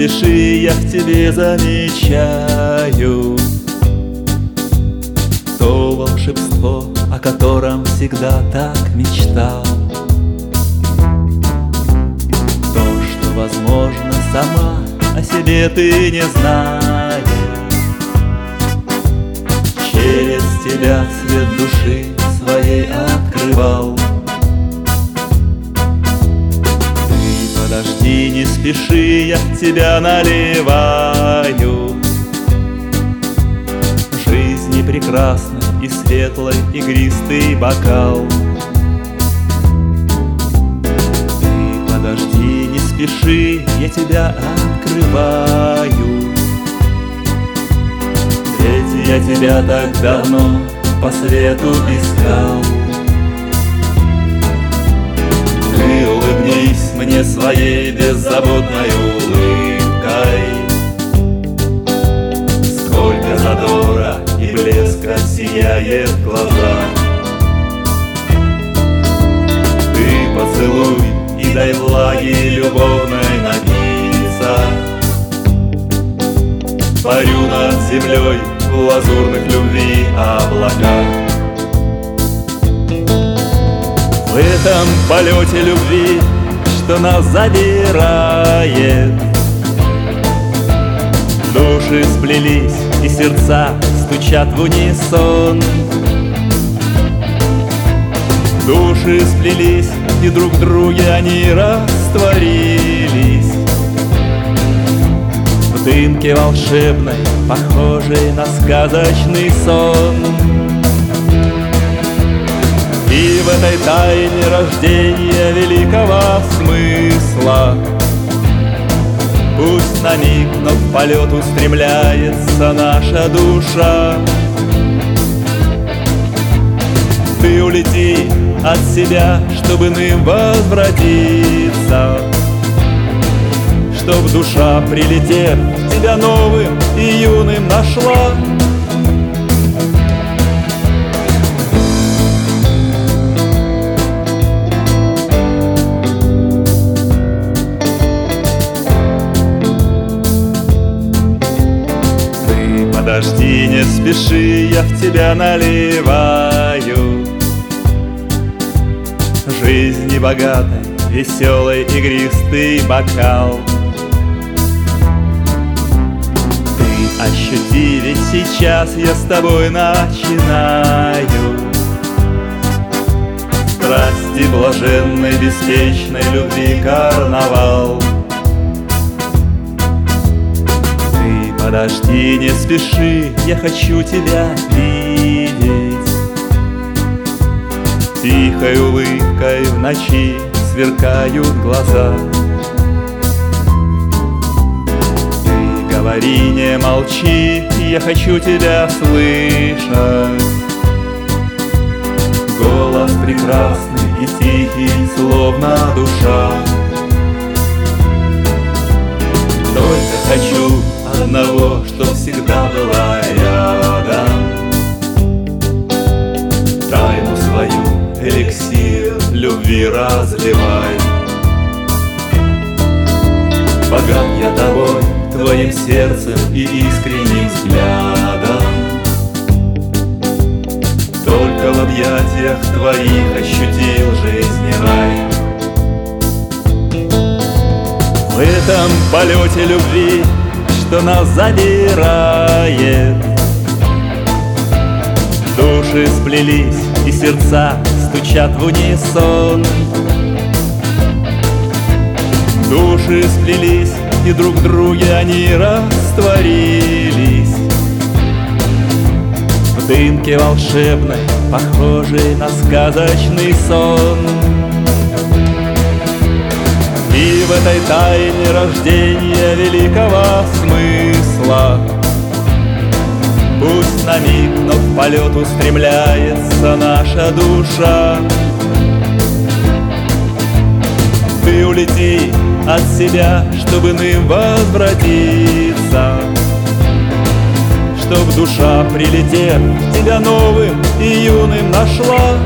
я в тебе замечаю То волшебство, о котором всегда так мечтал. То, что, возможно, сама о себе ты не знаешь. Через тебя свет души своей открывал Спеши, я тебя наливаю. Жизни прекрасной и светлой игристый бокал. Ты подожди, не спеши, я тебя открываю. Ведь я тебя так давно по свету искал мне своей беззаботной улыбкой. Сколько задора и блеска сияет в глазах. Ты поцелуй и дай влаги любовной напиться Парю над землей в лазурных любви облаках. В этом полете любви что нас задирает Души сплелись и сердца стучат в унисон. Души сплелись и друг в друге они растворились. В дымке волшебной, похожей на сказочный сон. И в этой тайне рождения великого смысла Пусть на миг, но в полет устремляется наша душа. Ты улети от себя, чтобы иным возвратиться. Чтоб душа, прилетев, тебя новым и Подожди, не спеши, я в тебя наливаю. Жизни богатой, веселый, игристый бокал. Ты ощути, ведь сейчас я с тобой начинаю. Страсти блаженной, беспечной любви карнавал Подожди, не спеши, я хочу тебя видеть. Тихой улыбкой в ночи сверкают глаза. Ты говори, не молчи, я хочу тебя слышать. Голос прекрасный и тихий, словно душа одного, что всегда была рядом. Тайну свою, эликсир любви разливай. Богат я тобой, твоим сердцем и искренним взглядом. Только в объятиях твоих ощутил жизни рай. В этом полете любви что нас задирает Души сплелись и сердца стучат в унисон. Души сплелись и друг в друге они растворились. В дымке волшебной, похожей на сказочный сон и в этой тайне рождения великого смысла. Пусть на миг, но в полет устремляется наша душа. Ты улети от себя, чтобы иным возвратиться. Чтоб душа, прилетев, тебя новым и юным нашла